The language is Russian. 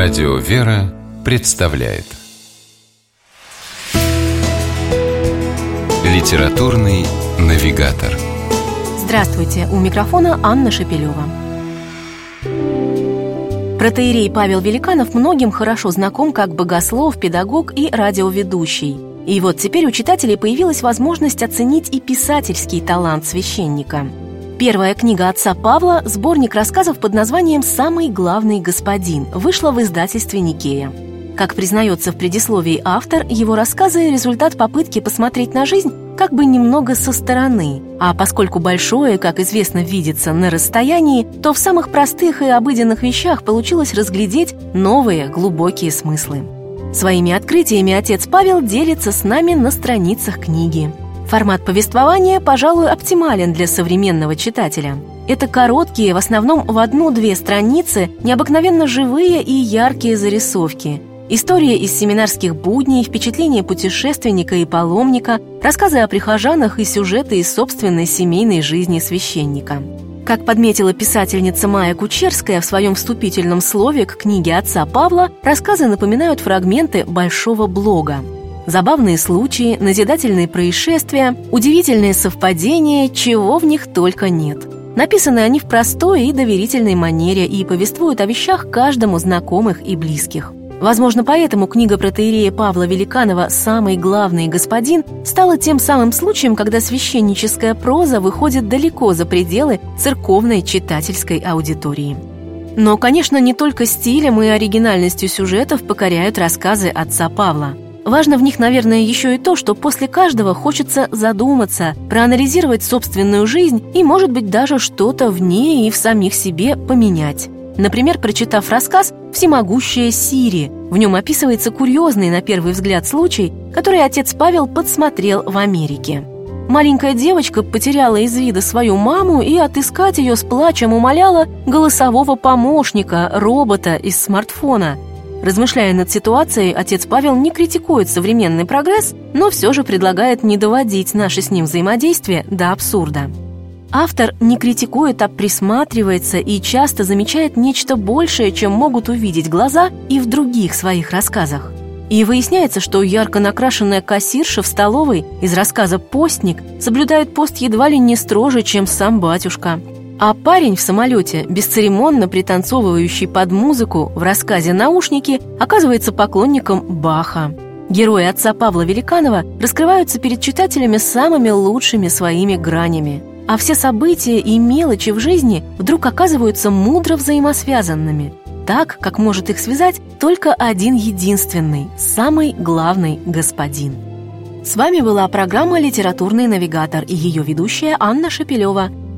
Радио «Вера» представляет Литературный навигатор Здравствуйте! У микрофона Анна Шапилева. Протеерей Павел Великанов многим хорошо знаком как богослов, педагог и радиоведущий. И вот теперь у читателей появилась возможность оценить и писательский талант священника – Первая книга отца Павла, сборник рассказов под названием «Самый главный господин», вышла в издательстве «Никея». Как признается в предисловии автор, его рассказы – результат попытки посмотреть на жизнь как бы немного со стороны. А поскольку большое, как известно, видится на расстоянии, то в самых простых и обыденных вещах получилось разглядеть новые глубокие смыслы. Своими открытиями отец Павел делится с нами на страницах книги. Формат повествования, пожалуй, оптимален для современного читателя. Это короткие, в основном в одну-две страницы, необыкновенно живые и яркие зарисовки. История из семинарских будней, впечатления путешественника и паломника, рассказы о прихожанах и сюжеты из собственной семейной жизни священника. Как подметила писательница Майя Кучерская в своем вступительном слове к книге отца Павла, рассказы напоминают фрагменты большого блога забавные случаи, назидательные происшествия, удивительные совпадения, чего в них только нет. Написаны они в простой и доверительной манере и повествуют о вещах каждому знакомых и близких. Возможно, поэтому книга протеерея Павла Великанова «Самый главный господин» стала тем самым случаем, когда священническая проза выходит далеко за пределы церковной читательской аудитории. Но, конечно, не только стилем и оригинальностью сюжетов покоряют рассказы отца Павла – Важно в них, наверное, еще и то, что после каждого хочется задуматься, проанализировать собственную жизнь и, может быть, даже что-то в ней и в самих себе поменять. Например, прочитав рассказ «Всемогущая Сири», в нем описывается курьезный, на первый взгляд, случай, который отец Павел подсмотрел в Америке. Маленькая девочка потеряла из вида свою маму и отыскать ее с плачем умоляла голосового помощника, робота из смартфона – Размышляя над ситуацией, отец Павел не критикует современный прогресс, но все же предлагает не доводить наше с ним взаимодействие до абсурда. Автор не критикует, а присматривается и часто замечает нечто большее, чем могут увидеть глаза и в других своих рассказах. И выясняется, что ярко накрашенная кассирша в столовой из рассказа «Постник» соблюдает пост едва ли не строже, чем сам батюшка – а парень в самолете, бесцеремонно пританцовывающий под музыку в рассказе «Наушники», оказывается поклонником Баха. Герои отца Павла Великанова раскрываются перед читателями самыми лучшими своими гранями. А все события и мелочи в жизни вдруг оказываются мудро взаимосвязанными. Так, как может их связать только один единственный, самый главный господин. С вами была программа «Литературный навигатор» и ее ведущая Анна Шапилева –